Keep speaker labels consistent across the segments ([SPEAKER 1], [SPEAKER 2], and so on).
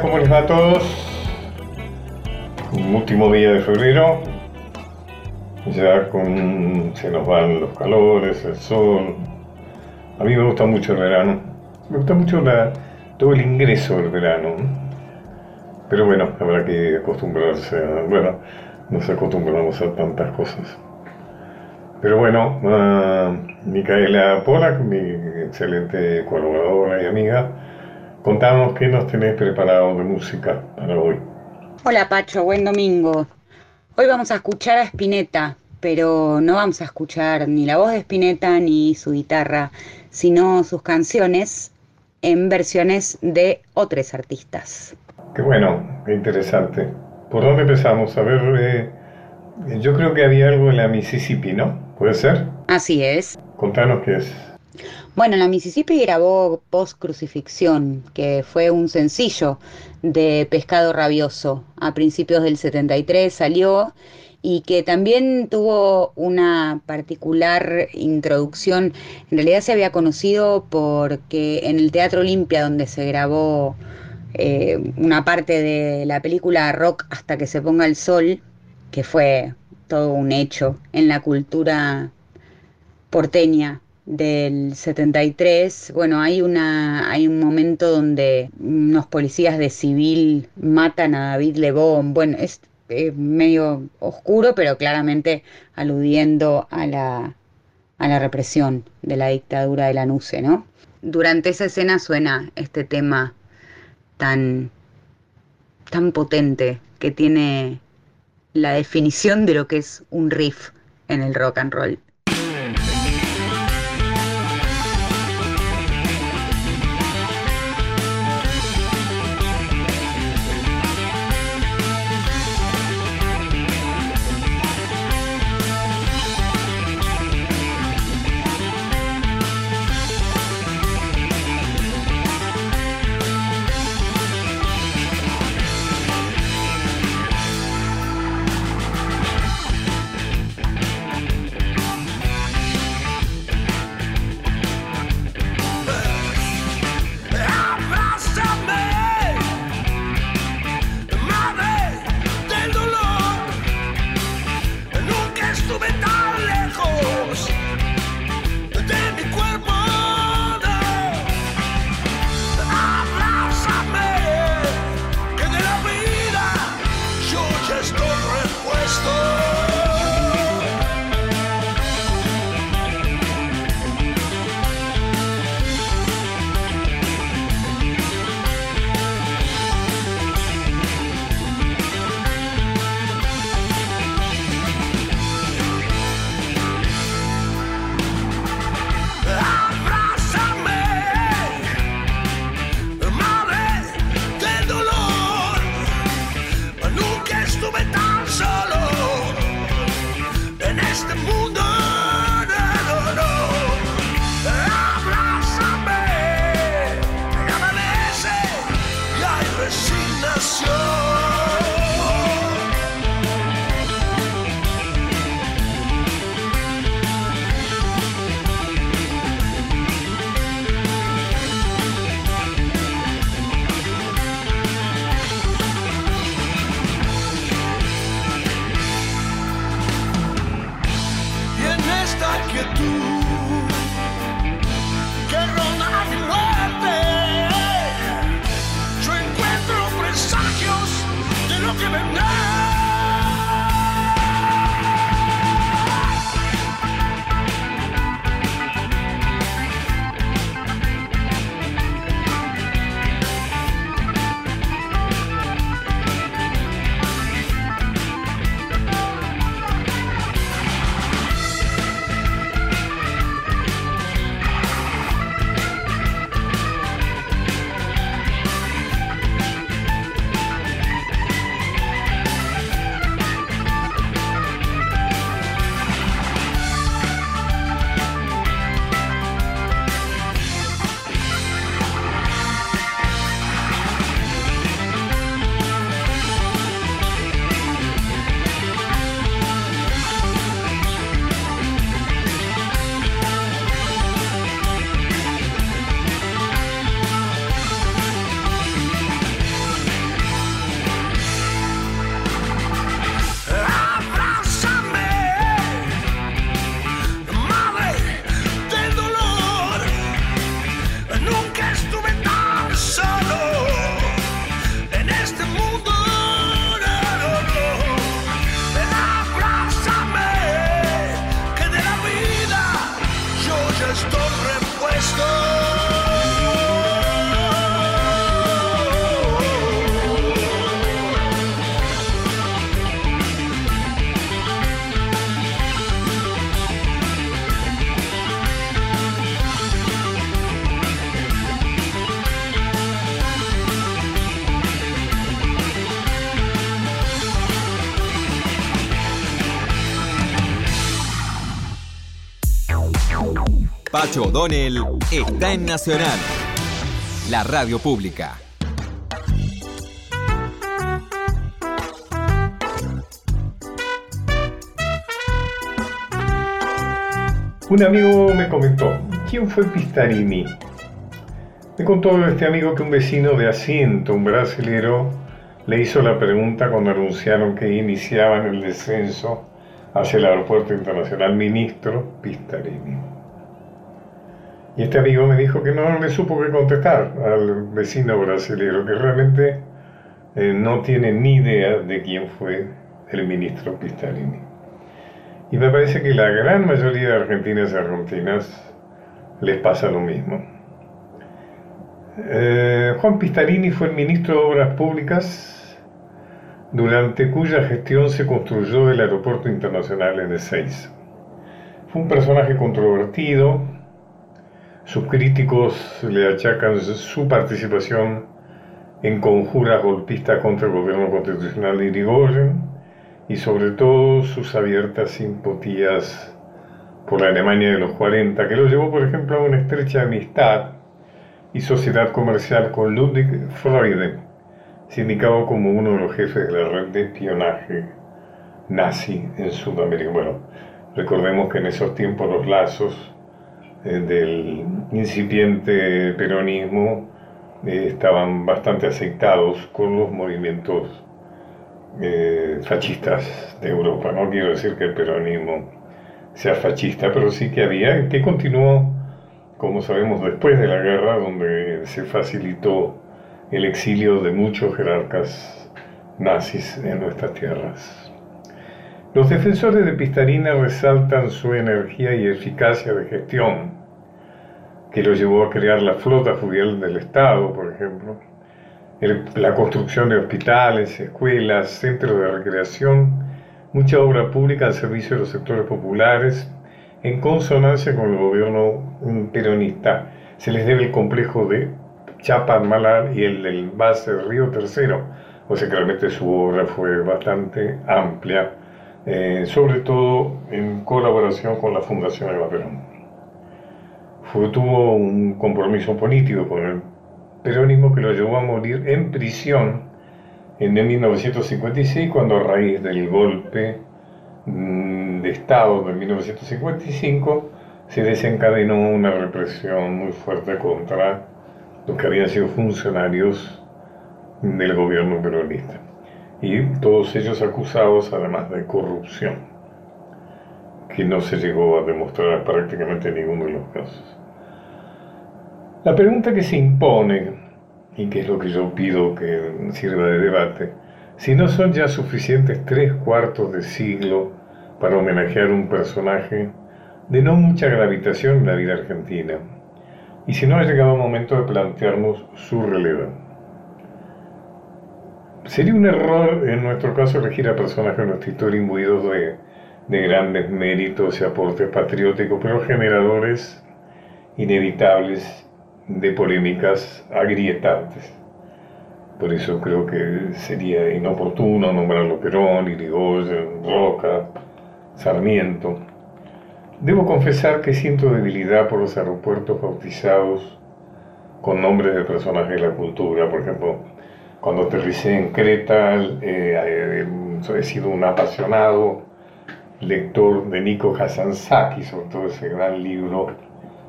[SPEAKER 1] ¿cómo les va a todos? Último día de febrero. Ya con, se nos van los calores, el sol. A mí me gusta mucho el verano. Me gusta mucho todo el ingreso del verano. Pero bueno, habrá que acostumbrarse a... Bueno, nos acostumbramos a tantas cosas. Pero bueno, Micaela Polak, mi excelente colaboradora y amiga, Contamos qué nos tenés preparado de música para hoy.
[SPEAKER 2] Hola Pacho, buen domingo. Hoy vamos a escuchar a Spinetta, pero no vamos a escuchar ni la voz de Spinetta ni su guitarra, sino sus canciones en versiones de otros artistas.
[SPEAKER 1] Qué bueno, qué interesante. ¿Por dónde empezamos? A ver, eh, yo creo que había algo en la Mississippi, ¿no? ¿Puede ser?
[SPEAKER 2] Así es.
[SPEAKER 1] Contanos qué es.
[SPEAKER 2] Bueno, la Mississippi grabó Post Crucifixión, que fue un sencillo de Pescado Rabioso. A principios del 73 salió y que también tuvo una particular introducción. En realidad se había conocido porque en el Teatro Olimpia, donde se grabó eh, una parte de la película Rock hasta que se ponga el sol, que fue todo un hecho en la cultura porteña del 73, bueno, hay, una, hay un momento donde unos policías de civil matan a David Lebón, bueno, es medio oscuro, pero claramente aludiendo a la, a la represión de la dictadura de la NUCE, ¿no? Durante esa escena suena este tema tan, tan potente que tiene la definición de lo que es un riff en el rock and roll.
[SPEAKER 3] Pacho O'Donnell está en Nacional, la radio pública.
[SPEAKER 1] Un amigo me comentó, ¿quién fue Pistarini? Me contó este amigo que un vecino de asiento, un brasilero, le hizo la pregunta cuando anunciaron que iniciaban el descenso hacia el aeropuerto internacional ministro Pistarini. Y este amigo me dijo que no le supo qué contestar al vecino brasileño, que realmente eh, no tiene ni idea de quién fue el ministro Pistarini. Y me parece que la gran mayoría de argentinas y argentinas les pasa lo mismo. Eh, Juan Pistarini fue el ministro de Obras Públicas durante cuya gestión se construyó el Aeropuerto Internacional N6. Fue un personaje controvertido, sus críticos le achacan su participación en conjuras golpistas contra el gobierno constitucional de Irigoyen y sobre todo sus abiertas simpatías por la Alemania de los 40, que lo llevó por ejemplo a una estrecha amistad y sociedad comercial con Ludwig Freude, sindicado como uno de los jefes de la red de espionaje nazi en Sudamérica. Bueno, recordemos que en esos tiempos los lazos del incipiente peronismo eh, estaban bastante aceitados con los movimientos eh, fascistas de Europa. No quiero decir que el peronismo sea fascista, pero sí que había, que continuó como sabemos después de la guerra, donde se facilitó el exilio de muchos jerarcas nazis en nuestras tierras. Los defensores de Pistarina resaltan su energía y eficacia de gestión, que lo llevó a crear la flota fluvial del Estado, por ejemplo, la construcción de hospitales, escuelas, centros de recreación, mucha obra pública al servicio de los sectores populares, en consonancia con el gobierno peronista. Se les debe el complejo de Chapadmalal y el del base Río Tercero, o sea que realmente su obra fue bastante amplia, eh, sobre todo en colaboración con la Fundación Eva Perón. Tuvo un compromiso político con el peronismo que lo llevó a morir en prisión en 1956 cuando a raíz del golpe Mm, de Estado de 1955 se desencadenó una represión muy fuerte contra los que habían sido funcionarios del gobierno peronista. Y todos ellos acusados además de corrupción, que no se llegó a demostrar prácticamente en ninguno de los casos. La pregunta que se impone, y que es lo que yo pido que sirva de debate, si no son ya suficientes tres cuartos de siglo para homenajear un personaje de no mucha gravitación en la vida argentina, y si no ha llegado el momento de plantearnos su relevo. Sería un error en nuestro caso elegir a personajes de nuestra historia imbuidos de, de grandes méritos y aportes patrióticos, pero generadores inevitables de polémicas agrietantes. Por eso creo que sería inoportuno nombrarlo Perón, Irigoyen, Roca, Sarmiento. Debo confesar que siento debilidad por los aeropuertos bautizados con nombres de personajes de la cultura. Por ejemplo, cuando aterricé en Creta, eh, eh, he sido un apasionado lector de Nico Hasansaki, sobre todo ese gran libro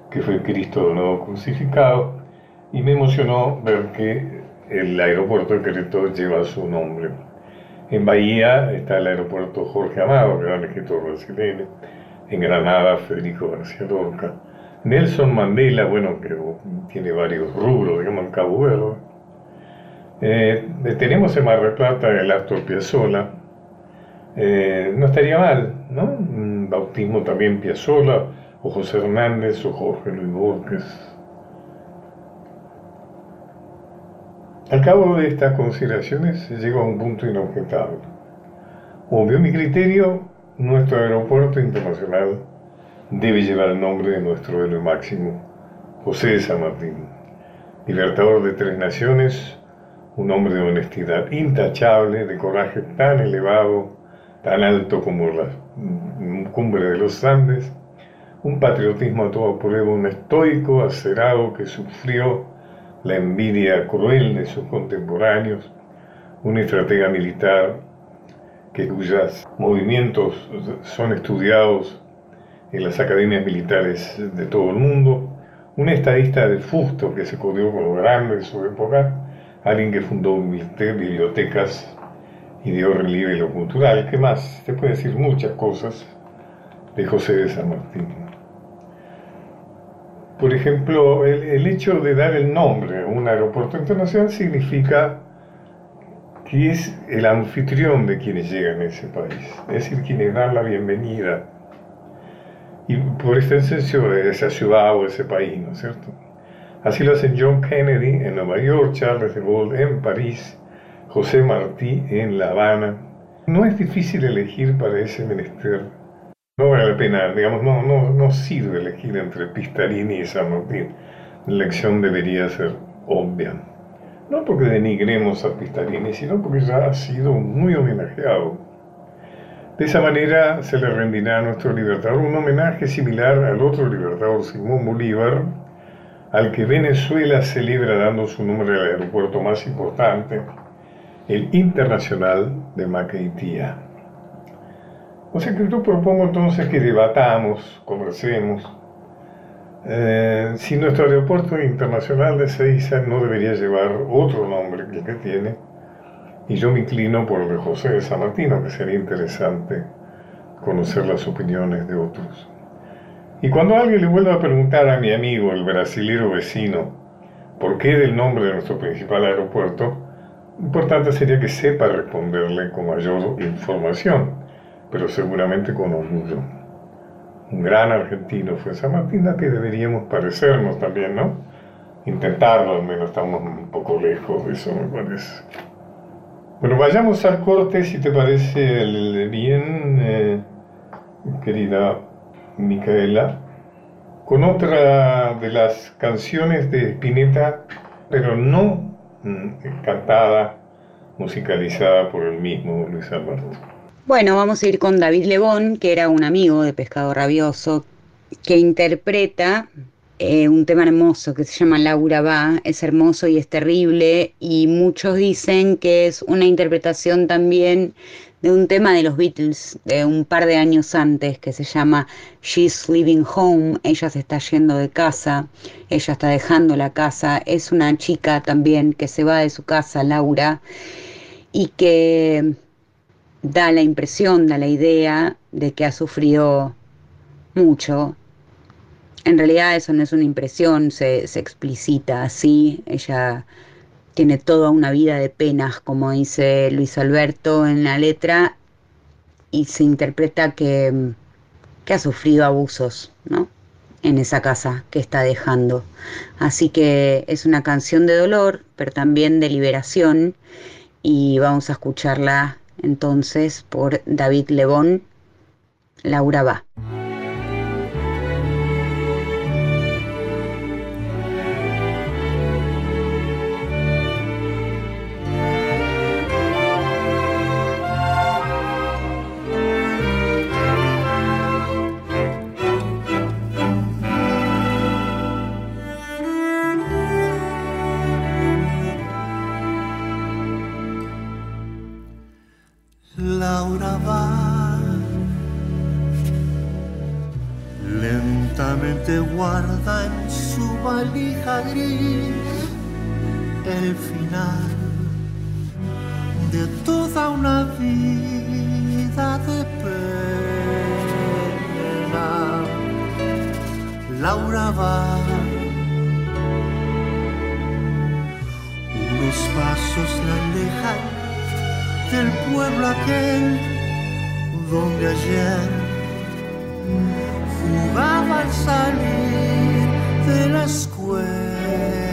[SPEAKER 1] que fue Cristo de nuevo crucificado, y me emocionó ver que el aeropuerto de Querétaro lleva su nombre. En Bahía está el aeropuerto Jorge Amado, gran escritor brasileño. En Granada, Federico García Lorca. Nelson Mandela, bueno, que tiene varios rubros, digamos, en Cabo Verde. Eh, tenemos en Mar del Plata el Astor Piazzolla. Eh, no estaría mal, ¿no? Bautismo también Piazzolla, o José Hernández, o Jorge Luis Borges. Al cabo de estas consideraciones se llegó a un punto inobjetable. Obvio mi criterio, nuestro aeropuerto internacional debe llevar el nombre de nuestro héroe máximo, José de San Martín, libertador de tres naciones, un hombre de honestidad intachable, de coraje tan elevado, tan alto como la cumbre de los Andes, un patriotismo a toda prueba, un estoico acerado que sufrió la envidia cruel de sus contemporáneos, una estratega militar que cuyos movimientos son estudiados en las academias militares de todo el mundo, un estadista de fusto que se codió con los grandes de su época, alguien que fundó bibliotecas y dio relieve lo cultural. ¿Qué más? Se puede decir muchas cosas de José de San Martín. Por ejemplo, el, hecho de dar el nombre a un aeropuerto internacional significa que es el anfitrión de quienes llegan a ese país, es decir, quienes dan la bienvenida y por extensión de esa ciudad o ese país, ¿no es cierto? Así lo hacen John Kennedy en Nueva York, Charles de Gaulle en París, José Martí en La Habana. No es difícil elegir para ese menester. No vale la pena, digamos, no, no, no sirve elegir entre Pistarini y San Martín. La elección debería ser obvia. No porque denigremos a Pistarini, sino porque ya ha sido muy homenajeado de esa manera se le rendirá a nuestro libertador un homenaje similar al otro libertador Simón Bolívar, al que Venezuela celebra dando su nombre al aeropuerto más importante, el Internacional de Maqueitía. O sea que yo propongo entonces que debatamos, conversemos, eh, si nuestro aeropuerto internacional de Seiza no debería llevar otro nombre que el que tiene, y yo me inclino por el de José de San Martín, que sería interesante conocer las opiniones de otros. Y cuando alguien le vuelva a preguntar a mi amigo, el brasilero vecino, por qué del nombre de nuestro principal aeropuerto, importante sería que sepa responderle con mayor información, pero seguramente con orgullo. Un gran argentino fue San Martín, que deberíamos parecernos también, ¿no? Intentarlo, al menos estamos un poco lejos de eso, me parece. Bueno, vayamos al corte, si te parece bien, eh, querida Micaela, con otra de las canciones de Spinetta, pero no mm, cantada, musicalizada por el mismo Luis Alberto.
[SPEAKER 2] Bueno, vamos a ir con David Lebón, que era un amigo de Pescado Rabioso, que interpreta eh, un tema hermoso que se llama Laura va, es hermoso y es terrible y muchos dicen que es una interpretación también de un tema de los Beatles de un par de años antes que se llama She's Leaving Home, ella se está yendo de casa, ella está dejando la casa, es una chica también que se va de su casa, Laura, y que da la impresión, da la idea de que ha sufrido mucho en realidad eso no es una impresión, se, explicita así. Ella tiene toda una vida de penas, como dice Luis Alberto en la letra, y se interpreta que, que ha sufrido abusos, ¿no? En esa casa que está dejando. Así que es una canción de dolor, pero también de liberación, y vamos a escucharla entonces por David Lebón, Laura va. el final de toda una vida de pena.
[SPEAKER 4] Laura va unos pasos la alejan del pueblo aquel donde ayer jugaba al salir de la escuela.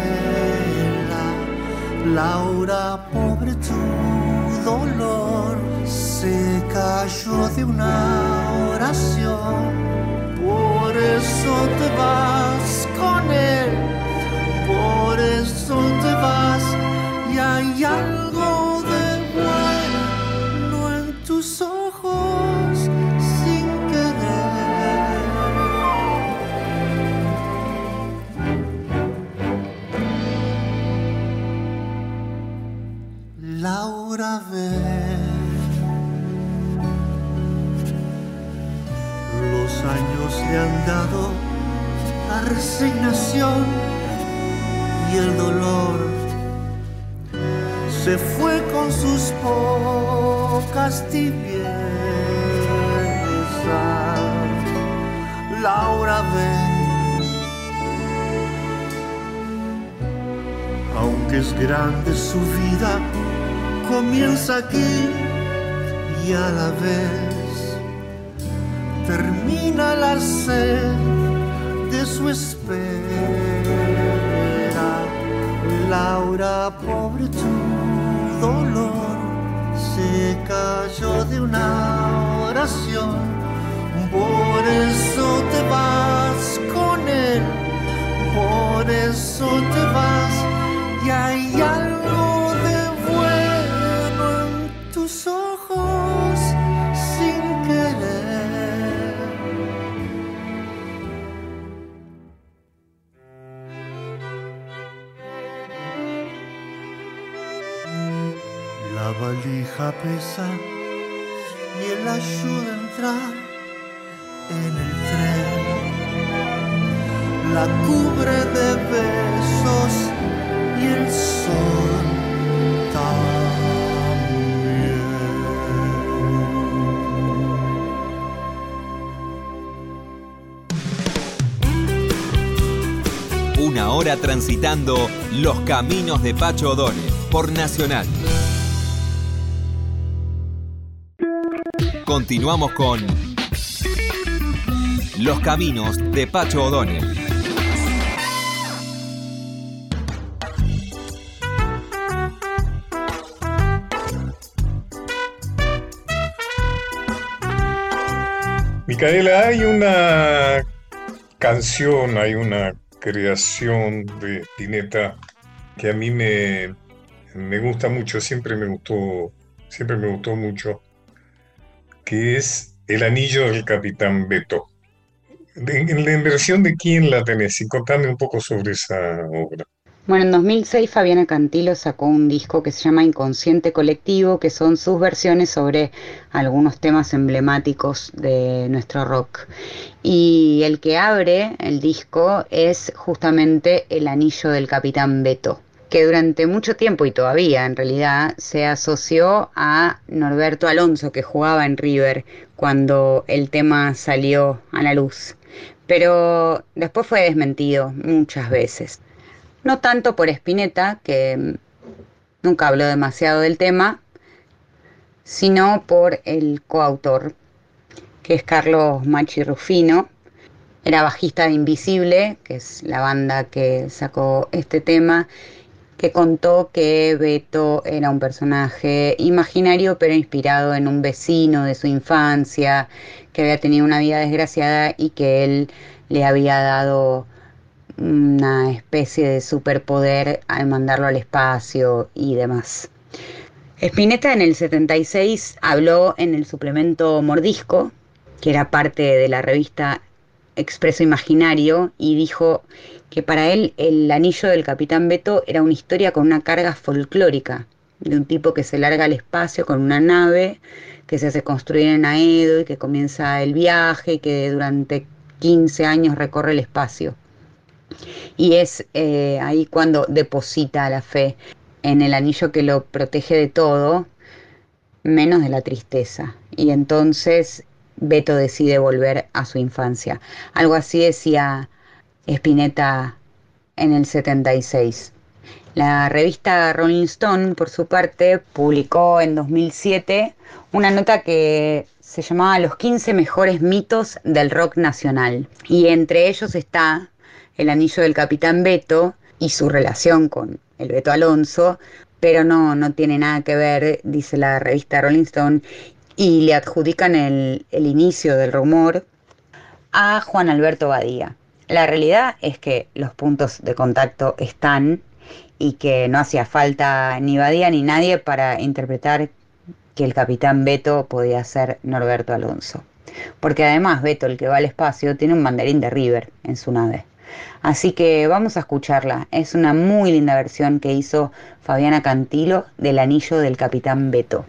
[SPEAKER 4] Laura, pobre tu dolor se cayó de una oración. Por eso te vas con él, por eso te vas, ya, ya. Le han dado la resignación y el dolor. Se fue con sus pocas tibiezas. Laura ve. Aunque es grande su vida, comienza aquí y a la vez termina la sed de su espera. Laura, pobre tu dolor, se cayó de una oración. Por eso te vas con él, por eso te vas y hay algo valija pesa y él ayuda a entrar en el tren. La cubre de besos y el sol
[SPEAKER 3] Una hora transitando los caminos de Pacho O'Donnell por Nacional. Continuamos con Los caminos de Pacho O'Donnell.
[SPEAKER 1] Micaela, hay una canción, hay una creación de Spinetta que a mí me, me gusta mucho, siempre me gustó, siempre me gustó mucho, que es El anillo del capitán Beto. En la inversión de quién la tenés y contame un poco sobre esa obra.
[SPEAKER 2] Bueno, en 2006 Fabiana Cantilo sacó un disco que se llama Inconsciente Colectivo, que son sus versiones sobre algunos temas emblemáticos de nuestro rock. Y el que abre el disco es justamente El Anillo del Capitán Beto, que durante mucho tiempo y todavía en realidad se asoció a Norberto Alonso, que jugaba en River cuando el tema salió a la luz. Pero después fue desmentido muchas veces. No tanto por Spinetta, que nunca habló demasiado del tema, sino por el coautor, que es Carlos Machi Rufino. Era bajista de Invisible, que es la banda que sacó este tema, que contó que Beto era un personaje imaginario, pero inspirado en un vecino de su infancia, que había tenido una vida desgraciada y que él le había dado una especie de superpoder al mandarlo al espacio y demás. Spinetta en el 76 habló en el suplemento Mordisco, que era parte de la revista Expreso Imaginario, y dijo que para él el anillo del Capitán Beto era una historia con una carga folclórica, de un tipo que se larga al espacio con una nave que se hace construir en Aedo y que comienza el viaje y que durante 15 años recorre el espacio. Y es eh, ahí cuando deposita la fe en el anillo que lo protege de todo, menos de la tristeza. Y entonces Beto decide volver a su infancia. Algo así decía Spinetta en el 76. La revista Rolling Stone, por su parte, publicó en 2007 una nota que se llamaba Los 15 mejores mitos del rock nacional. Y entre ellos está el anillo del capitán Beto y su relación con el Beto Alonso, pero no, no tiene nada que ver, dice la revista Rolling Stone, y le adjudican el, el inicio del rumor a Juan Alberto Badía. La realidad es que los puntos de contacto están y que no hacía falta ni Badía ni nadie para interpretar que el capitán Beto podía ser Norberto Alonso. Porque además Beto, el que va al espacio, tiene un mandarín de River en su nave. Así que vamos a escucharla. Es una muy linda versión que hizo Fabiana Cantilo del anillo del capitán Beto.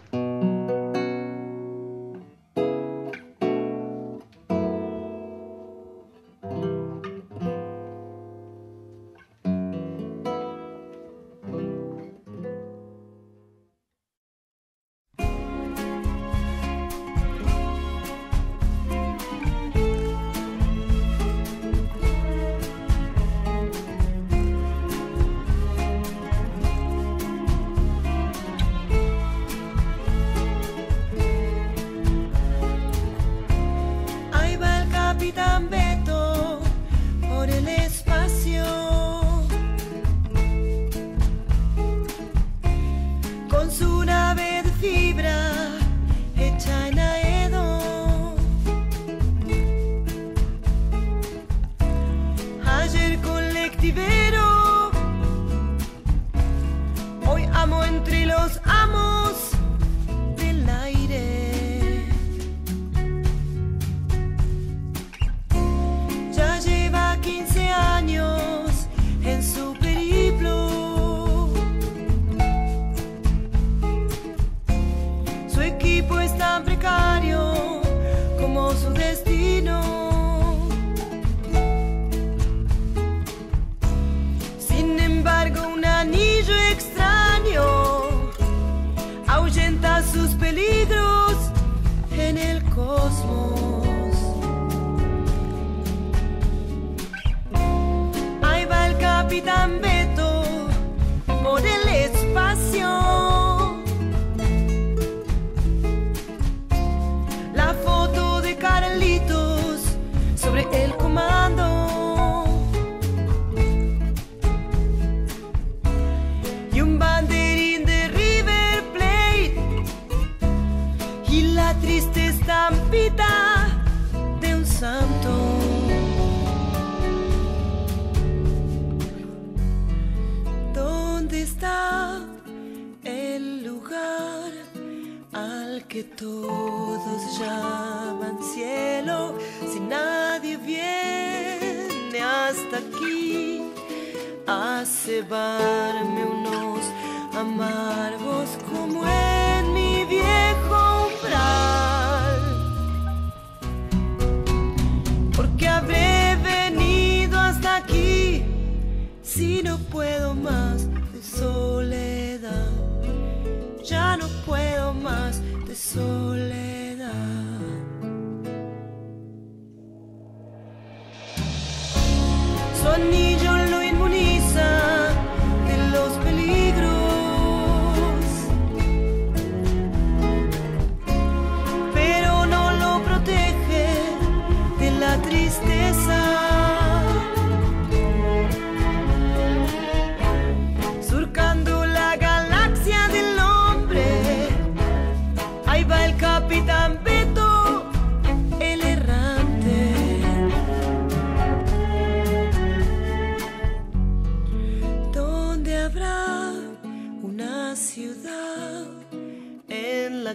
[SPEAKER 5] con su que todos llaman cielo, si nadie viene hasta aquí a cebarme unos amargos como en mi viejo umbral. Porque habré venido hasta aquí si no puedo más de soledad, ya no puedo más soledad.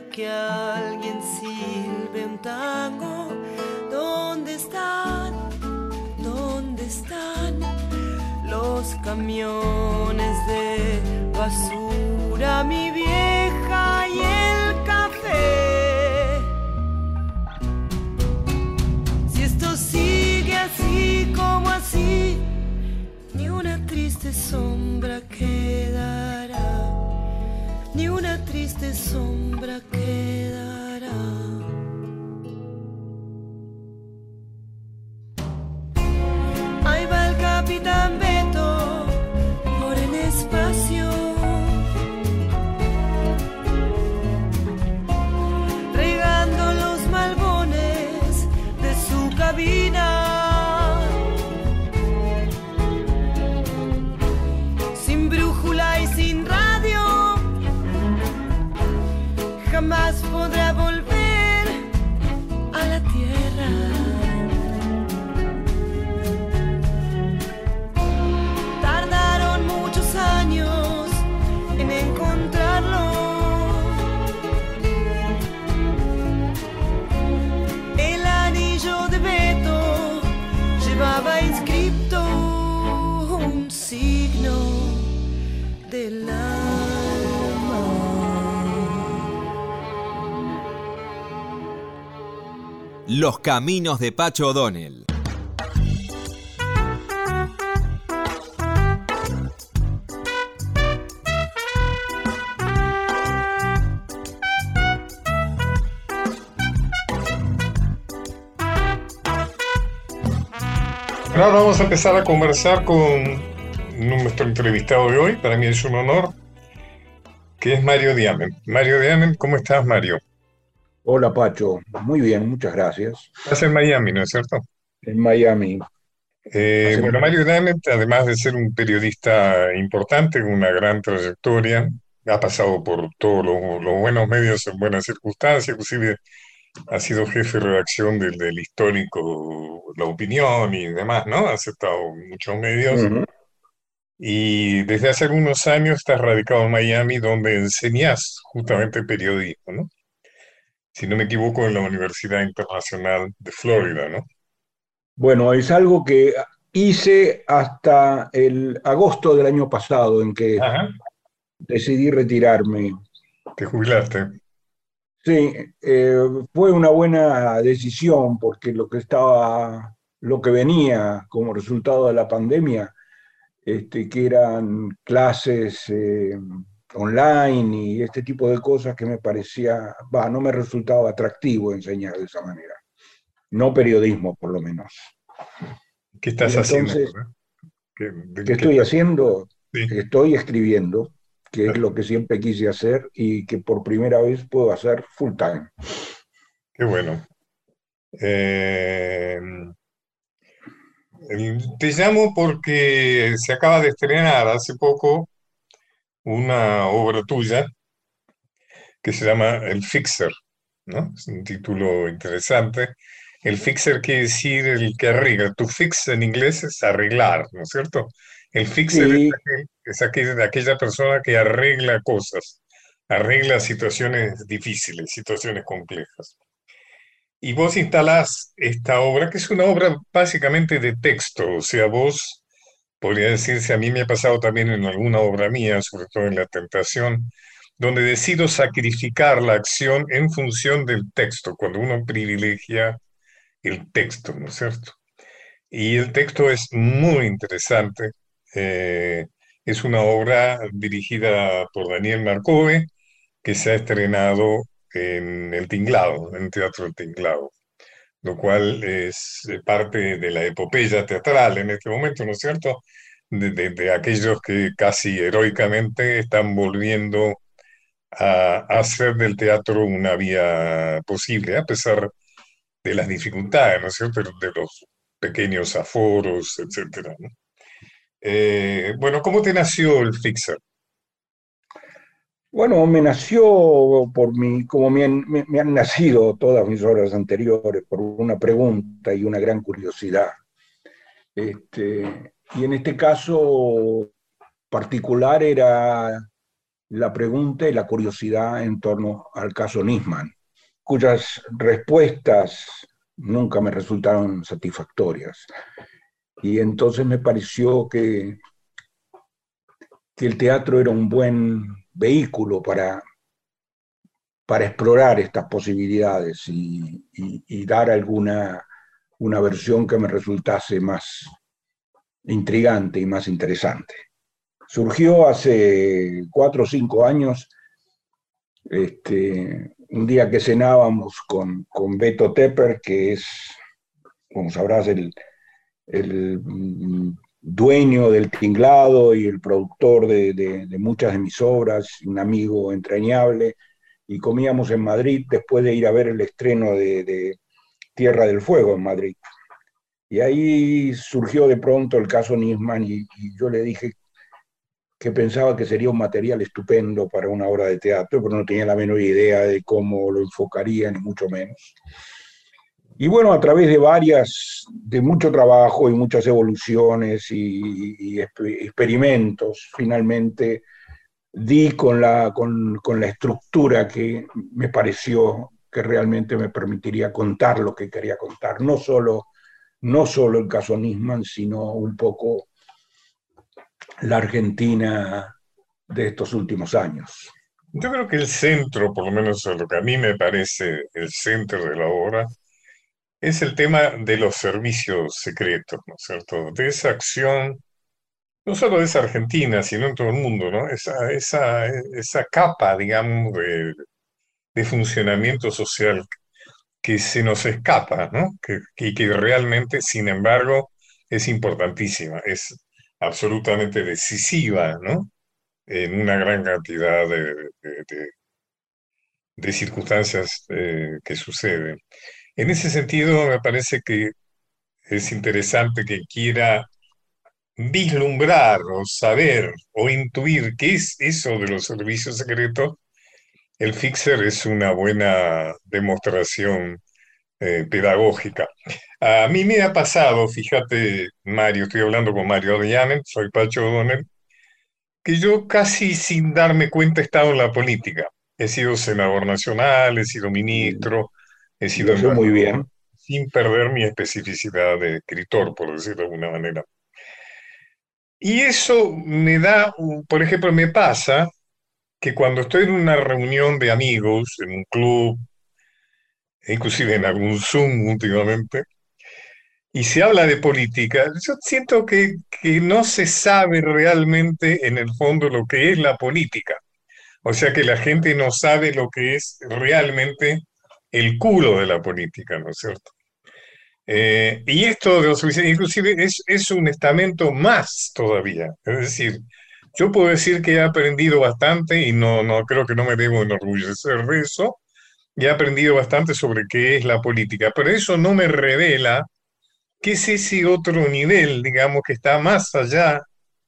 [SPEAKER 5] que alguien sirve un tango. ¿Dónde están? ¿Dónde están los camiones de basura, mi vieja y el café? Si esto sigue así como así, ni una triste sombra queda sombra que alma.
[SPEAKER 3] Los caminos de Pacho O'Donnell.
[SPEAKER 1] ahora vamos a empezar a conversar con nuestro entrevistado de hoy. Para mí es un honor, que es Mario Diamen. Mario Diamen, ¿cómo estás, Mario?
[SPEAKER 6] Hola, Pacho. Muy bien, muchas gracias.
[SPEAKER 1] Estás en Miami, ¿no es cierto?
[SPEAKER 6] En Miami.
[SPEAKER 1] Eh, bueno, Mario Diamen, además de ser un periodista importante, con una gran trayectoria, ha pasado por todos los, los buenos medios en buenas circunstancias, inclusive ha sido jefe de redacción del, del histórico La Opinión y demás, ¿no? Ha aceptado muchos medios. Y desde hace algunos años estás radicado en Miami, donde enseñas justamente periodismo, ¿no? Si no me equivoco, en la Universidad Internacional de Florida, ¿no?
[SPEAKER 6] Bueno, es algo que hice hasta el agosto del año pasado, en que decidí retirarme.
[SPEAKER 1] Te jubilaste.
[SPEAKER 6] Sí, eh, fue una buena decisión porque lo que estaba, lo que venía como resultado de la pandemia, este, que eran clases eh, online y este tipo de cosas que me parecía, va, no me resultaba atractivo enseñar de esa manera. No periodismo, por lo menos.
[SPEAKER 1] ¿Qué estás haciendo?
[SPEAKER 6] ¿Qué, estoy haciendo? Estoy escribiendo que es lo que siempre quise hacer y que por primera vez puedo hacer full time.
[SPEAKER 1] Qué bueno. Eh, te llamo porque se acaba de estrenar hace poco una obra tuya que se llama El Fixer, ¿no? Es un título interesante. El fixer quiere decir el que arregla. Tu fix en inglés es arreglar, ¿no es cierto? El fixer es, aquella persona que arregla cosas, arregla situaciones difíciles, situaciones complejas. Y vos instalás esta obra, que es una obra básicamente de texto, o sea, vos, podría decirse, a mí me ha pasado también en alguna obra mía, sobre todo en La Tentación, donde decido sacrificar la acción en función del texto, cuando uno privilegia el texto, ¿no es cierto? Y el texto es muy interesante eh, es una obra dirigida por Daniel Marcove que se ha estrenado en el Tinglado, en Teatro del Tinglado, lo cual es parte de la epopeya teatral en este momento, ¿no es cierto? De, aquellos que casi heroicamente están volviendo a, hacer del teatro una vía posible, a pesar de las dificultades, ¿no es cierto?, de los pequeños aforos, etcétera, ¿no? Eh, bueno, ¿cómo te nació el Fixer?
[SPEAKER 6] Bueno, me nació por mi, como me han, nacido todas mis obras anteriores, por una pregunta y una gran curiosidad. Este, y en este caso particular era la pregunta y la curiosidad en torno al caso Nisman, cuyas respuestas nunca me resultaron satisfactorias. Y entonces me pareció que, que el teatro era un buen vehículo para, para explorar estas posibilidades y, dar alguna una versión que me resultase más intrigante y más interesante. Surgió hace cuatro o cinco años, este, un día que cenábamos con, con Beto Tepper, que es, como sabrás, el, el mm, dueño del tinglado y el productor de, muchas de mis obras, un amigo entrañable, y comíamos en Madrid después de ir a ver el estreno de, Tierra del Fuego en Madrid. Y ahí surgió de pronto el caso Nisman y, yo le dije que pensaba que sería un material estupendo para una obra de teatro, pero no tenía la menor idea de cómo lo enfocaría, ni mucho menos. Y bueno, a través de varias, de mucho trabajo y muchas evoluciones y, experimentos, finalmente di con la, con, la estructura que me pareció que realmente me permitiría contar lo que quería contar. No solo, no solo el caso Nisman, sino un poco la Argentina de estos últimos años.
[SPEAKER 1] Yo creo que el centro, por lo menos lo que a mí me parece el centro de la obra, es el tema de los servicios secretos, ¿no es cierto? De esa acción, no solo de esa Argentina, sino en todo el mundo, ¿no? Esa, esa, esa capa, digamos, de, de funcionamiento social que se nos escapa, ¿no? Que, y que realmente, sin embargo, es importantísima, es absolutamente decisiva, ¿no? En una gran cantidad de, de- circunstancias eh, que suceden. En ese sentido, me parece que es interesante que quiera vislumbrar o saber o intuir qué es eso de los servicios secretos. El Fixer es una buena demostración eh, pedagógica. A mí me ha pasado, fíjate, Mario, estoy hablando con Mario Dianen, soy Pacho O'Donnell, que yo casi sin darme cuenta he estado en la política. He sido senador nacional, he sido ministro, he sido
[SPEAKER 6] muy bien.
[SPEAKER 1] sin perder mi especificidad de escritor, por decirlo de alguna manera. Y eso me da, por ejemplo, me pasa que cuando estoy en una reunión de amigos, en un club, e inclusive en algún Zoom últimamente, y se habla de política, yo siento que, que no se sabe realmente en el fondo lo que es la política. O sea que la gente no sabe lo que es realmente el culo de la política, ¿no es cierto? Eh, y esto de los servicios, inclusive es, es un estamento más todavía. Es decir, yo puedo decir que he aprendido bastante y no, no creo que no me debo enorgullecer de eso. Y he aprendido bastante sobre qué es la política, pero eso no me revela qué es ese otro nivel, digamos, que está más allá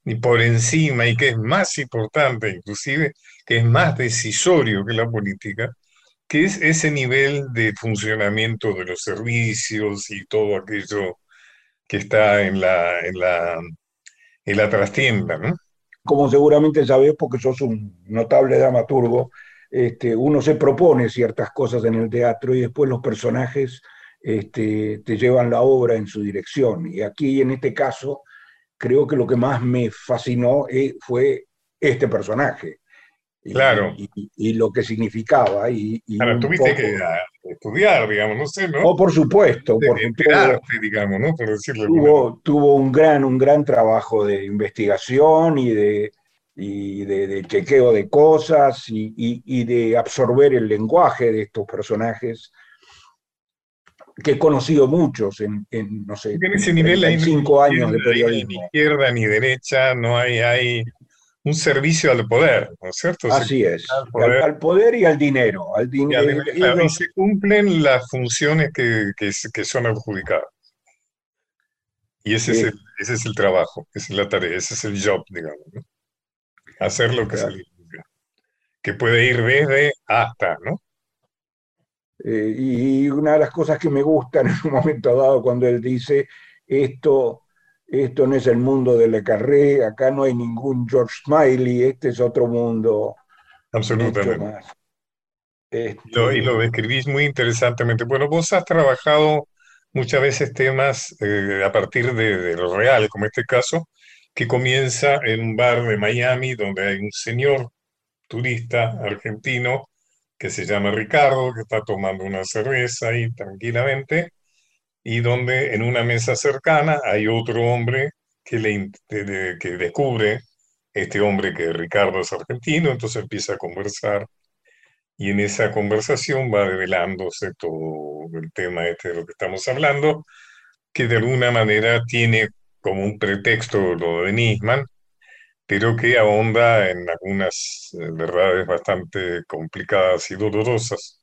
[SPEAKER 1] y por encima y que es más importante, inclusive, que es más decisorio que la política, que es ese nivel de funcionamiento de los servicios y todo aquello que está en la, en la, en la trastienda, ¿no?
[SPEAKER 6] Como seguramente sabés, porque sos un notable dramaturgo, este, uno se propone ciertas cosas en el teatro y después los personajes este, te llevan la obra en su dirección. Y aquí, en este caso, creo que lo que más me fascinó eh, fue este personaje. Y,
[SPEAKER 1] Claro.
[SPEAKER 6] y- y lo que significaba. Y, y
[SPEAKER 1] tuviste
[SPEAKER 6] poco-
[SPEAKER 1] que estudiar, digamos, no sé, ¿no?
[SPEAKER 6] Oh, por supuesto, tuvo,
[SPEAKER 1] enterarte, digamos, ¿no? Por decirlo
[SPEAKER 6] tuvo, tuvo un, gran, un gran trabajo de investigación y de, y de, de chequeo de cosas y, y- y de absorber el lenguaje de estos personajes que he conocido muchos en, en, no sé,
[SPEAKER 1] en ese nivel hay
[SPEAKER 6] 35 años de
[SPEAKER 1] hay ni
[SPEAKER 6] periodismo.
[SPEAKER 1] izquierda ni derecha, no hay, hay un servicio al poder, ¿no es cierto? Se
[SPEAKER 6] Así es,
[SPEAKER 1] al poder.
[SPEAKER 6] al poder y al dinero. Al din-
[SPEAKER 1] y, al- claro, y se cumplen las funciones que, que, son adjudicadas. Y ese es el, ese es el trabajo, esa es la tarea, ese es el job, digamos, ¿no? Hacer lo que se le indica. Que puede ir desde hasta, ¿no?
[SPEAKER 6] Eh, y una de las cosas que me gustan en un momento dado cuando él dice, esto, esto no es el mundo de Le Carré, acá no hay ningún George Smiley, este es otro mundo
[SPEAKER 1] Absolutamente.
[SPEAKER 6] más. Este,
[SPEAKER 1] Lo- y lo describís muy interesantemente. Bueno, vos has trabajado muchas veces temas eh, a partir de, de lo real, como este caso, que comienza en un bar de Miami donde hay un señor turista argentino que se llama Ricardo, que está tomando una cerveza ahí tranquilamente, y donde en una mesa cercana hay otro hombre que, le, que descubre este hombre que Ricardo es argentino, entonces empieza a conversar. Y en esa conversación va revelándose todo el tema este de lo que estamos hablando, que de alguna manera tiene como un pretexto lo de Nisman, pero que ahonda en algunas eh, verdades bastante complicadas y dolorosas.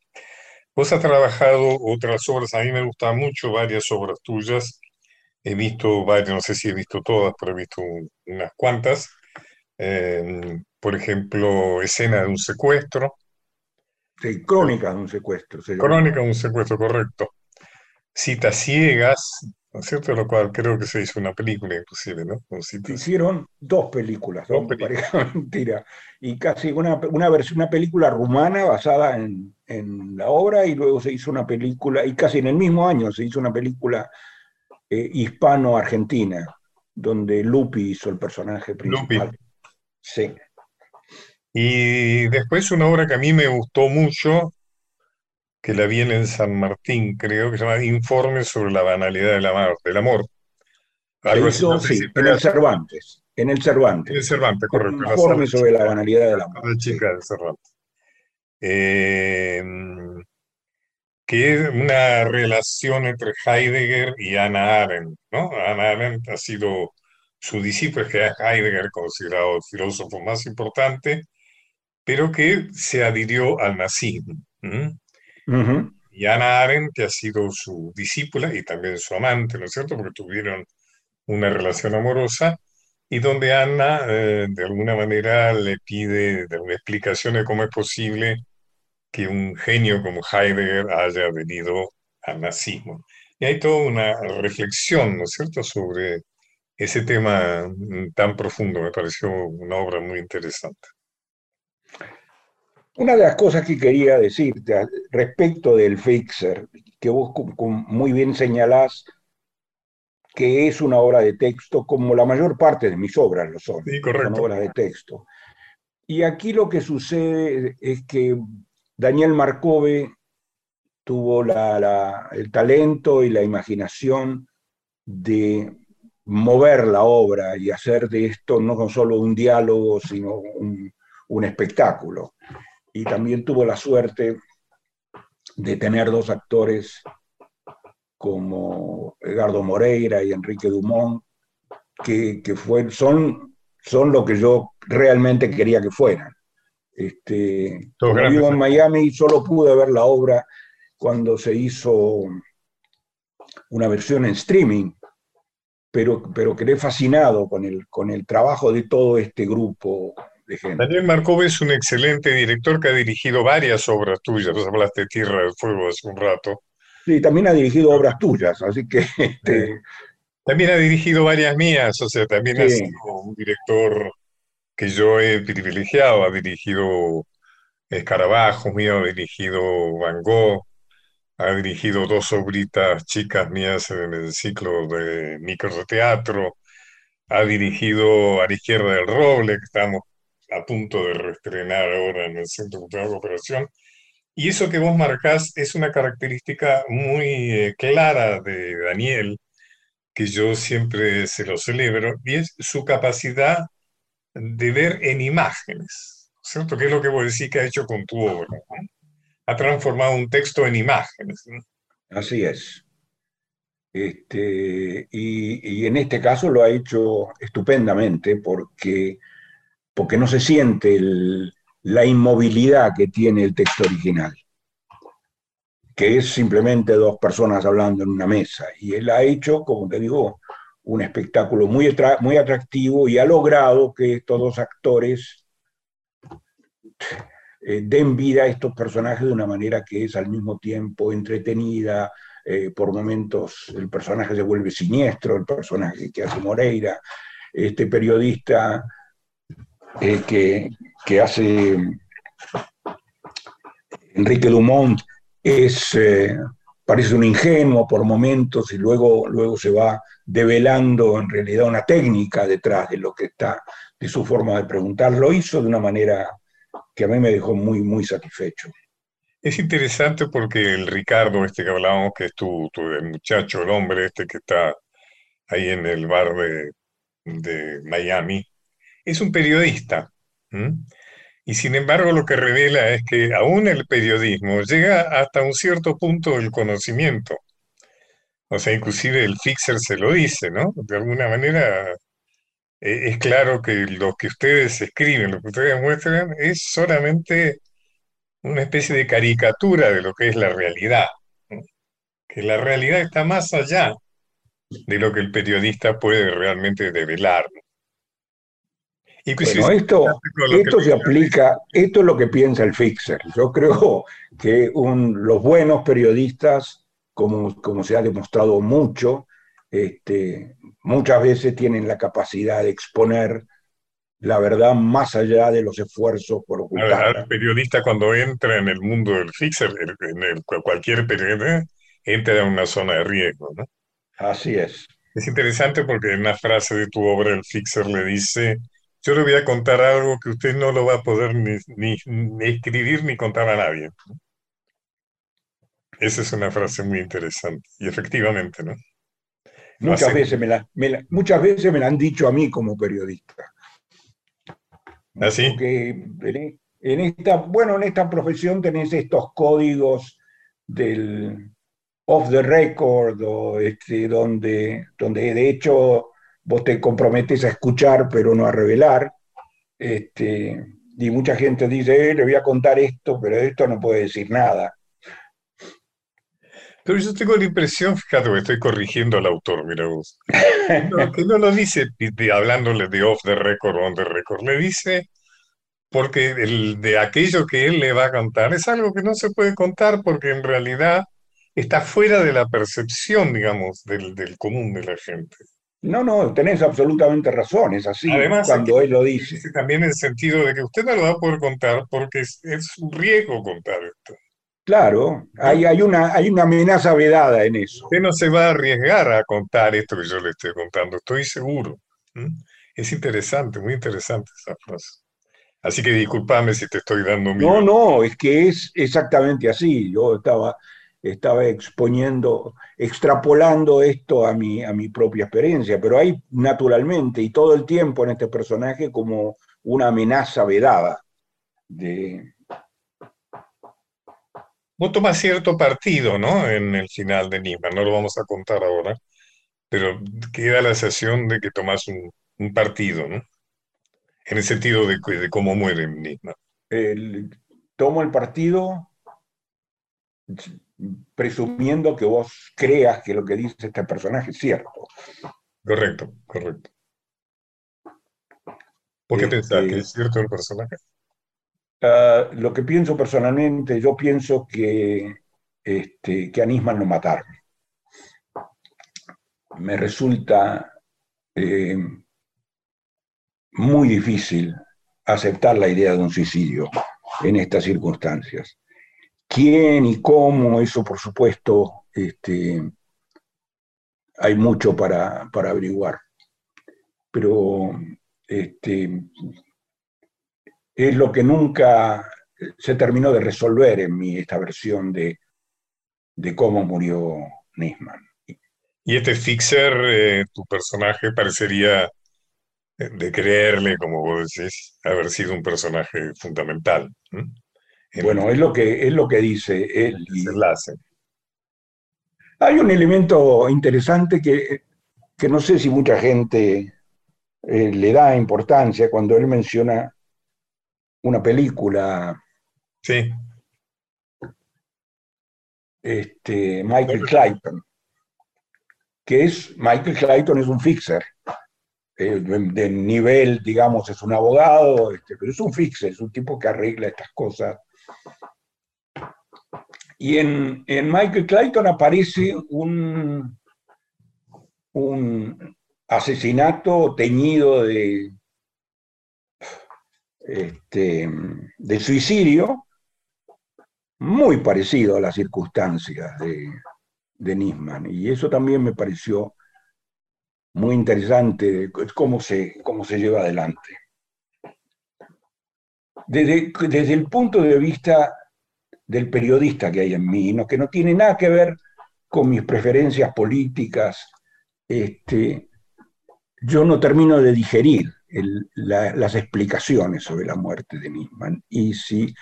[SPEAKER 1] Vos has trabajado otras obras, a mí me gustan mucho varias obras tuyas, he visto varias, no sé si he visto todas, pero he visto un- unas cuantas. Eh, por ejemplo, Escena de un secuestro,
[SPEAKER 6] sí, crónica de un secuestro. se llama.
[SPEAKER 1] Crónica de un secuestro, correcto. Citas ciegas, ¿no es cierto? Lo cual creo que se hizo una película inclusive, ¿no?
[SPEAKER 6] Se hicieron dos películas,
[SPEAKER 1] Dos
[SPEAKER 6] aunque
[SPEAKER 1] películas.
[SPEAKER 6] mentira, y casi una, una versión, una película rumana basada en, en la obra, y luego se hizo una película, y casi en el mismo año se hizo una película eh, hispano-argentina, donde Lupi hizo el personaje principal. Sí.
[SPEAKER 1] Y después una obra que a mí me gustó mucho, que la vi en San Martín, creo, que se llama Informe sobre la banalidad del amor. Del amor. Algo así,
[SPEAKER 6] sí, en el Cervantes. En el Cervantes.
[SPEAKER 1] en el Cervantes, correcto. La
[SPEAKER 6] informe sobre la banalidad del
[SPEAKER 1] la
[SPEAKER 6] amor. sí.
[SPEAKER 1] chica del Cervantes. Eh, que es una relación entre Heidegger y Hannah Arendt, ¿no? Hannah Arendt ha sido su discípulo, es que es Heidegger considerado el filósofo más importante, pero que se adhirió al nazismo. ¿M?
[SPEAKER 6] Ujú.
[SPEAKER 1] Y Hannah Arendt, que ha sido su discípula y también su amante, ¿no es cierto? Porque tuvieron una relación amorosa y donde Anna, eh, de alguna manera, le pide de una explicación de cómo es posible que un genio como Heidegger haya venido al nazismo. Y hay toda una reflexión, ¿no es cierto?, sobre ese tema tan profundo. Me pareció una obra muy interesante.
[SPEAKER 6] Una de las cosas que quería decirte respecto del Fixer, que vos muy bien señalás que es una obra de texto, como la mayor parte de mis obras lo son,
[SPEAKER 1] Sí,
[SPEAKER 6] son
[SPEAKER 1] correcto.
[SPEAKER 6] obras de texto. Y aquí lo que sucede es que Daniel Marcove tuvo la- la- el talento y la imaginación de mover la obra y hacer de esto no solo un diálogo, sino un, un espectáculo. Y también tuvo la suerte de tener dos actores como Edgardo Moreira y Enrique Dumont, que, que fue- son, son lo que yo realmente quería que fueran. Este,
[SPEAKER 1] grandes
[SPEAKER 6] vivo en. Miami, solo pude ver la obra cuando se hizo una versión en streaming, pero, pero quedé fascinado con el, con el trabajo de todo este grupo de gente.
[SPEAKER 1] Daniel Markov es un excelente director que ha dirigido varias obras tuyas. Vos hablaste de Tierra del Fuego hace un rato.
[SPEAKER 6] Sí, también ha dirigido obras tuyas, así que este,
[SPEAKER 1] También ha dirigido varias mías, o sea, también ha
[SPEAKER 6] Sí.
[SPEAKER 1] sido un director que yo he privilegiado. Ha dirigido Escarabajos mío, ha dirigido Van Gogh, ha dirigido dos obritas chicas mías en el ciclo de micros de teatro, ha dirigido A la izquierda del roble, que estamos a punto de reestrenar ahora en el Centro Cultural de Cooperación. Y eso que vos marcás es una característica muy eh, clara de Daniel, que yo siempre se lo celebro, y es su capacidad de ver en imágenes, ¿cierto? Que es lo que vos decís que ha hecho con tu obra. Ha transformado un texto en imágenes.
[SPEAKER 6] así es. Este, y en este caso lo ha hecho estupendamente porque, porque no se siente la inmovilidad que tiene el texto original, que es simplemente dos personas hablando en una mesa. Y él ha hecho, como te digo, un espectáculo muy, muy atractivo y ha logrado que estos dos actores eh, den vida a estos personajes de una manera que es al mismo tiempo entretenida, eh, por momentos el personaje se vuelve siniestro, el personaje que hace Moreira, este periodista eh, que, hace Enrique Dumont es, eh, parece un ingenuo por momentos y luego, luego se va develando en realidad una técnica detrás de lo que está, de su forma de preguntar. Lo hizo de una manera que a mí me dejó muy, muy satisfecho.
[SPEAKER 1] Es interesante porque el Ricardo, este que hablábamos, que es tu, tu- muchacho, el hombre este que está ahí en el bar de, de Miami, es un periodista. Y sin embargo lo que revela es que aún el periodismo llega hasta un cierto punto del conocimiento. O sea, inclusive el Fixer se lo dice, ¿no? De alguna manera eh, es claro que lo que ustedes escriben, lo que ustedes muestran, es solamente una especie de caricatura de lo que es la realidad. Que la realidad está más allá de lo que el periodista puede realmente develar.
[SPEAKER 6] Bueno,
[SPEAKER 1] es
[SPEAKER 6] esto,
[SPEAKER 1] que
[SPEAKER 6] esto se aplica, esto es lo que piensa el Fixer. Yo creo que un- los buenos periodistas, como, como se ha demostrado mucho, este, muchas veces tienen la capacidad de exponer la verdad más allá de los esfuerzos por
[SPEAKER 1] Al,
[SPEAKER 6] ocultarla.
[SPEAKER 1] al periodista cuando entra en el mundo del fixer, el- en el, cualquier periodista entra en una zona de riesgo, ¿no?
[SPEAKER 6] Así es.
[SPEAKER 1] Es interesante porque en una frase de tu obra el fixer le dice, yo le voy a contar algo que usted no lo va a poder ni, ni- ni escribir ni contar a nadie. Esa es una frase muy interesante. Y efectivamente, ¿no?
[SPEAKER 6] Muchas
[SPEAKER 1] hace-
[SPEAKER 6] veces me, la, me la- muchas veces me la han dicho a mí como periodista.
[SPEAKER 1] ¿Ah, sí?
[SPEAKER 6] Porque en, en esta, bueno, en esta profesión tenés estos códigos del off the record, o este, donde, donde de hecho vos te comprometes a escuchar pero no a revelar. Este, y mucha gente dice, "Eh, le voy a contar esto, pero esto no puede decir nada.
[SPEAKER 1] Pero yo tengo la impresión, fíjate, estoy corrigiendo al autor, mira vos, no, que no lo dice hablándole de off the record o on the record, le dice porque el, de aquello que él le va a contar es algo que no se puede contar porque en realidad está fuera de la percepción, digamos, del común de la gente.
[SPEAKER 6] No, no, tenés absolutamente razón, es así
[SPEAKER 1] Además,
[SPEAKER 6] cuando
[SPEAKER 1] aquí-
[SPEAKER 6] él lo dice.
[SPEAKER 1] También en el sentido de que usted no lo va a poder contar porque es, es un riesgo contar esto.
[SPEAKER 6] Claro, hay, hay, una, hay una amenaza vedada en eso.
[SPEAKER 1] Usted no se va a arriesgar a contar esto que yo le estoy contando, estoy seguro. ¿Mm? Es interesante, muy interesante esa frase. Así que discúlpame si te estoy dando mi...
[SPEAKER 6] No, no, es que es exactamente así. Yo estaba, estaba exponiendo, extrapolando esto a mi, a mi propia experiencia, pero hay naturalmente y todo el tiempo en este personaje como una amenaza vedada de,
[SPEAKER 1] Vos tomás cierto partido, ¿no? En el final de Nisman, no lo vamos a contar ahora, pero queda la sensación de que tomás un, un partido, ¿no? En el sentido de, cómo muere Nisman.
[SPEAKER 6] el- tomo el partido presumiendo que vos creas que lo que dice este personaje es cierto.
[SPEAKER 1] Correcto, correcto. ¿Por qué
[SPEAKER 6] Este-
[SPEAKER 1] pensás que es cierto el personaje?
[SPEAKER 6] Ah, lo que pienso personalmente, yo pienso que, este, que a Nisman lo mataron. Me resulta eh, muy difícil aceptar la idea de un suicidio en estas circunstancias. ¿Quién y cómo? Eso, por supuesto, este, hay mucho para, para averiguar. Pero este, es lo que nunca se terminó de resolver en mi esta versión de, de cómo murió Nisman.
[SPEAKER 1] Y este Fixer, eh, tu personaje, parecería de creerle, como vos decís, haber sido un personaje fundamental. En
[SPEAKER 6] Bueno, es lo que, es lo que dice él.
[SPEAKER 1] desenlace.
[SPEAKER 6] hay un elemento interesante que, que no sé si mucha gente eh, le da importancia cuando él menciona una película,
[SPEAKER 1] Sí,
[SPEAKER 6] este, Michael Clayton, que es, Michael Clayton es un fixer, eh, de, de nivel, digamos, es un abogado, este, pero es un fixer, es un tipo que arregla estas cosas. Y en, en Michael Clayton aparece un, un asesinato teñido de, este, de suicidio, muy parecido a las circunstancias de, de Nisman. Y eso también me pareció muy interesante, cómo se, cómo se lleva adelante. Desde, desde el punto de vista del periodista que hay en mí, ¿no? que no tiene nada que ver con mis preferencias políticas, este, yo no termino de digerir el- la- las explicaciones sobre la muerte de Nisman. Y si,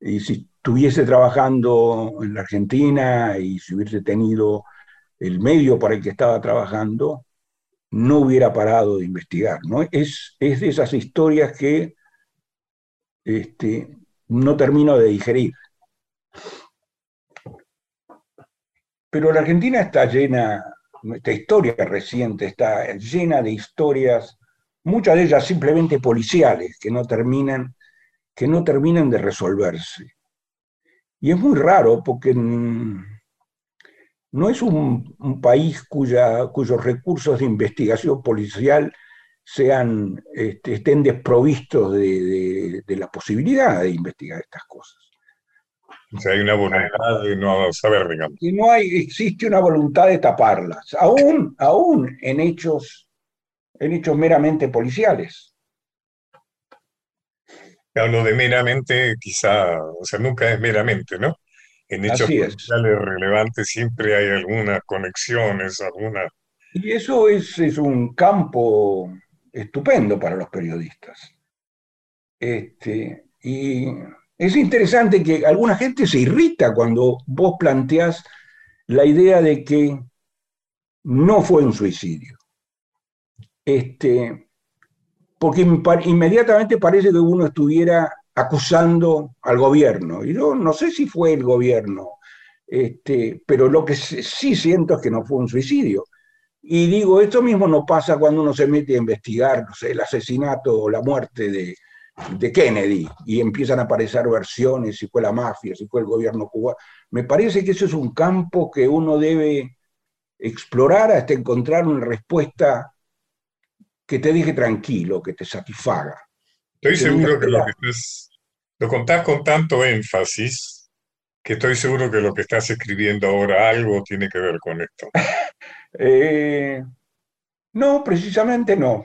[SPEAKER 6] y si estuviese trabajando en la Argentina y si hubiese tenido el medio para el que estaba trabajando, no hubiera parado de investigar. ¿no? Es, es de esas historias que este, no termino de digerir. Pero la Argentina está llena, nuestra historia reciente está llena de historias, muchas de ellas simplemente policiales, que no terminan, que no terminan de resolverse. Y es muy raro porque no es un, país cuyos recursos de investigación policial sean, este, estén desprovistos de, de- de la posibilidad de investigar estas cosas.
[SPEAKER 1] o sea, hay una voluntad de no saber, digamos.
[SPEAKER 6] Y no hay, existe una voluntad de taparlas, aún, aún en hechos, en hechos meramente policiales.
[SPEAKER 1] Hablo de meramente, quizá, o sea, nunca es meramente, ¿no? En hechos policiales relevantes siempre hay algunas conexiones, algunas...
[SPEAKER 6] Y eso es, es un campo estupendo para los periodistas. Este, y es interesante que alguna gente se irrita cuando vos planteás la idea de que no fue un suicidio. Este, porque inmediatamente parece que uno estuviera acusando al gobierno. Y yo no sé si fue el gobierno, este, pero lo que sí siento es que no fue un suicidio. Y digo, esto mismo no pasa cuando uno se mete a investigar, no sé, el asesinato o la muerte de, de Kennedy y empiezan a aparecer versiones, si fue la mafia, si fue el gobierno cubano. Me parece que eso es un campo que uno debe explorar hasta encontrar una respuesta que te deje tranquilo, que te satisfaga.
[SPEAKER 1] Estoy seguro que lo que estás, lo contás con tanto énfasis que estoy seguro que lo que estás escribiendo ahora algo tiene que ver con esto.
[SPEAKER 6] Eh, no, precisamente no.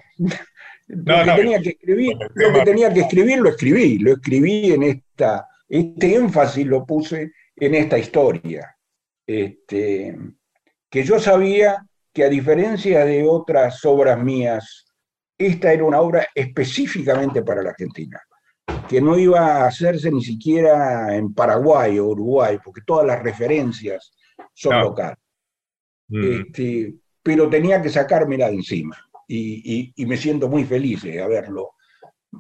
[SPEAKER 1] No,
[SPEAKER 6] lo que
[SPEAKER 1] no,
[SPEAKER 6] tenía que escribir, lo que
[SPEAKER 1] tema-
[SPEAKER 6] tenía que escribir, lo escribí, lo escribí en esta, este énfasis lo puse en esta historia. Este, que yo sabía que a diferencia de otras obras mías, esta era una obra específicamente para la Argentina, que no iba a hacerse ni siquiera en Paraguay o Uruguay, porque todas las referencias son
[SPEAKER 1] No.
[SPEAKER 6] locales.
[SPEAKER 1] Mm.
[SPEAKER 6] Este, pero tenía que sacármela de encima. Y, y- y me siento muy feliz de haberlo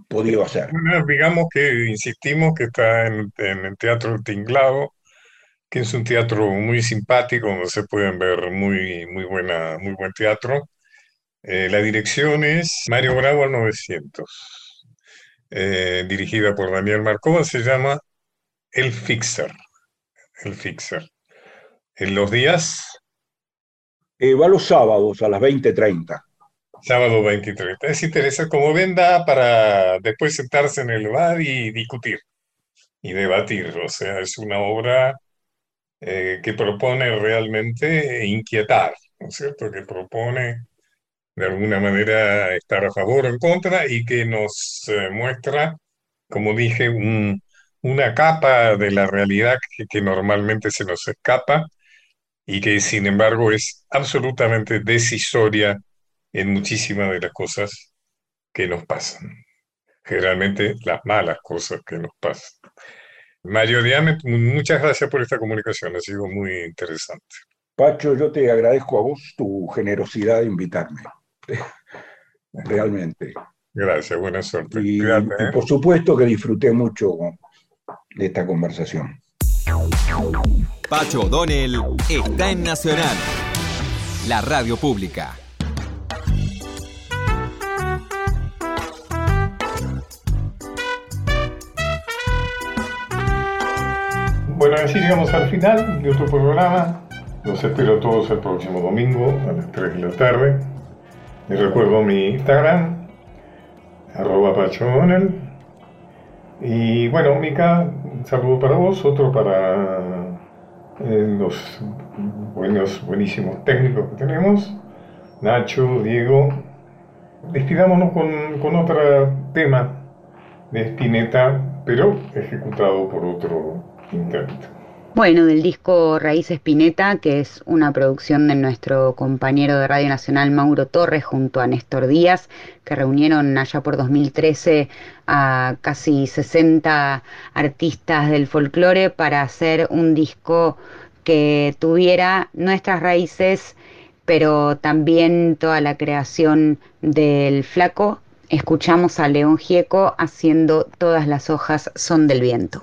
[SPEAKER 6] podido hacer.
[SPEAKER 1] Bueno, digamos que insistimos que está en, en el Teatro Tinglado, que es un teatro muy simpático, donde se pueden ver muy, muy buena, muy buen teatro. Eh, la dirección es Mario Bravo al 900, eh, dirigida por Daniel Marcova, se llama El Fixer. El Fixer. En los días,
[SPEAKER 6] Eh, va los sábados a las 20.30.
[SPEAKER 1] sábado 23. Es interesante, como ven, da para después sentarse en el bar y discutir y debatir. O sea, es una obra eh, que propone realmente inquietar, ¿no es cierto? Que propone de alguna manera estar a favor o en contra y que nos eh, muestra, como dije, un- una capa de la realidad que normalmente se nos escapa y que sin embargo es absolutamente decisoria en muchísimas de las cosas que nos pasan, generalmente las malas cosas que nos pasan. Mario Diame, muchas gracias por esta comunicación, ha sido muy interesante.
[SPEAKER 6] Pacho, yo te agradezco a vos tu generosidad de invitarme. Realmente.
[SPEAKER 1] Gracias, buena suerte.
[SPEAKER 6] Y,
[SPEAKER 1] Cuídate,
[SPEAKER 6] y
[SPEAKER 1] ¿eh?
[SPEAKER 6] por supuesto que disfruté mucho de esta conversación.
[SPEAKER 3] Pacho O'Donnell está en Nacional, la radio pública.
[SPEAKER 1] Bueno, así llegamos al final de otro programa. Los espero todos el próximo domingo a las 3 de la tarde. Les recuerdo mi Instagram, arroba Pacho O'Donnell. Y bueno, Mica, saludo para vos, otro para eh, los buenos, buenísimos técnicos que tenemos. Nacho, Diego. Despidámonos con, con otro tema de Spinetta, pero ejecutado por otro intérprete.
[SPEAKER 2] Bueno, del disco Raíz Espineta, que es una producción de nuestro compañero de Radio Nacional Mauro Torres junto a Néstor Díaz, que reunieron allá por 2013 a casi 60 artistas del folclore para hacer un disco que tuviera nuestras raíces, pero también toda la creación del flaco. Escuchamos a León Gieco haciendo Todas las hojas son del viento.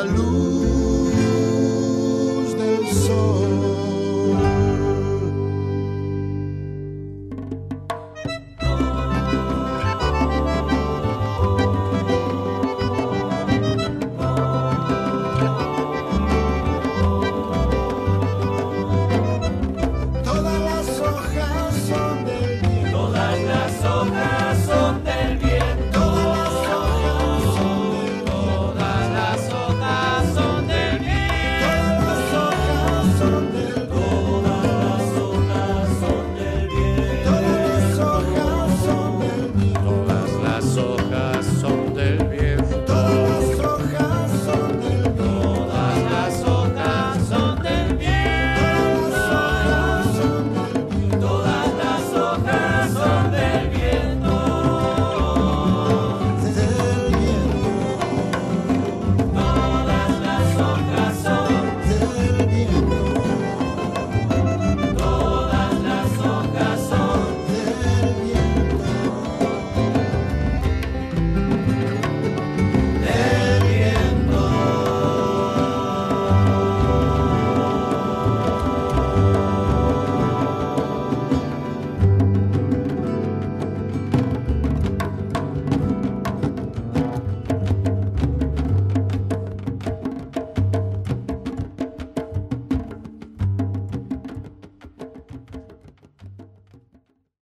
[SPEAKER 7] la luz.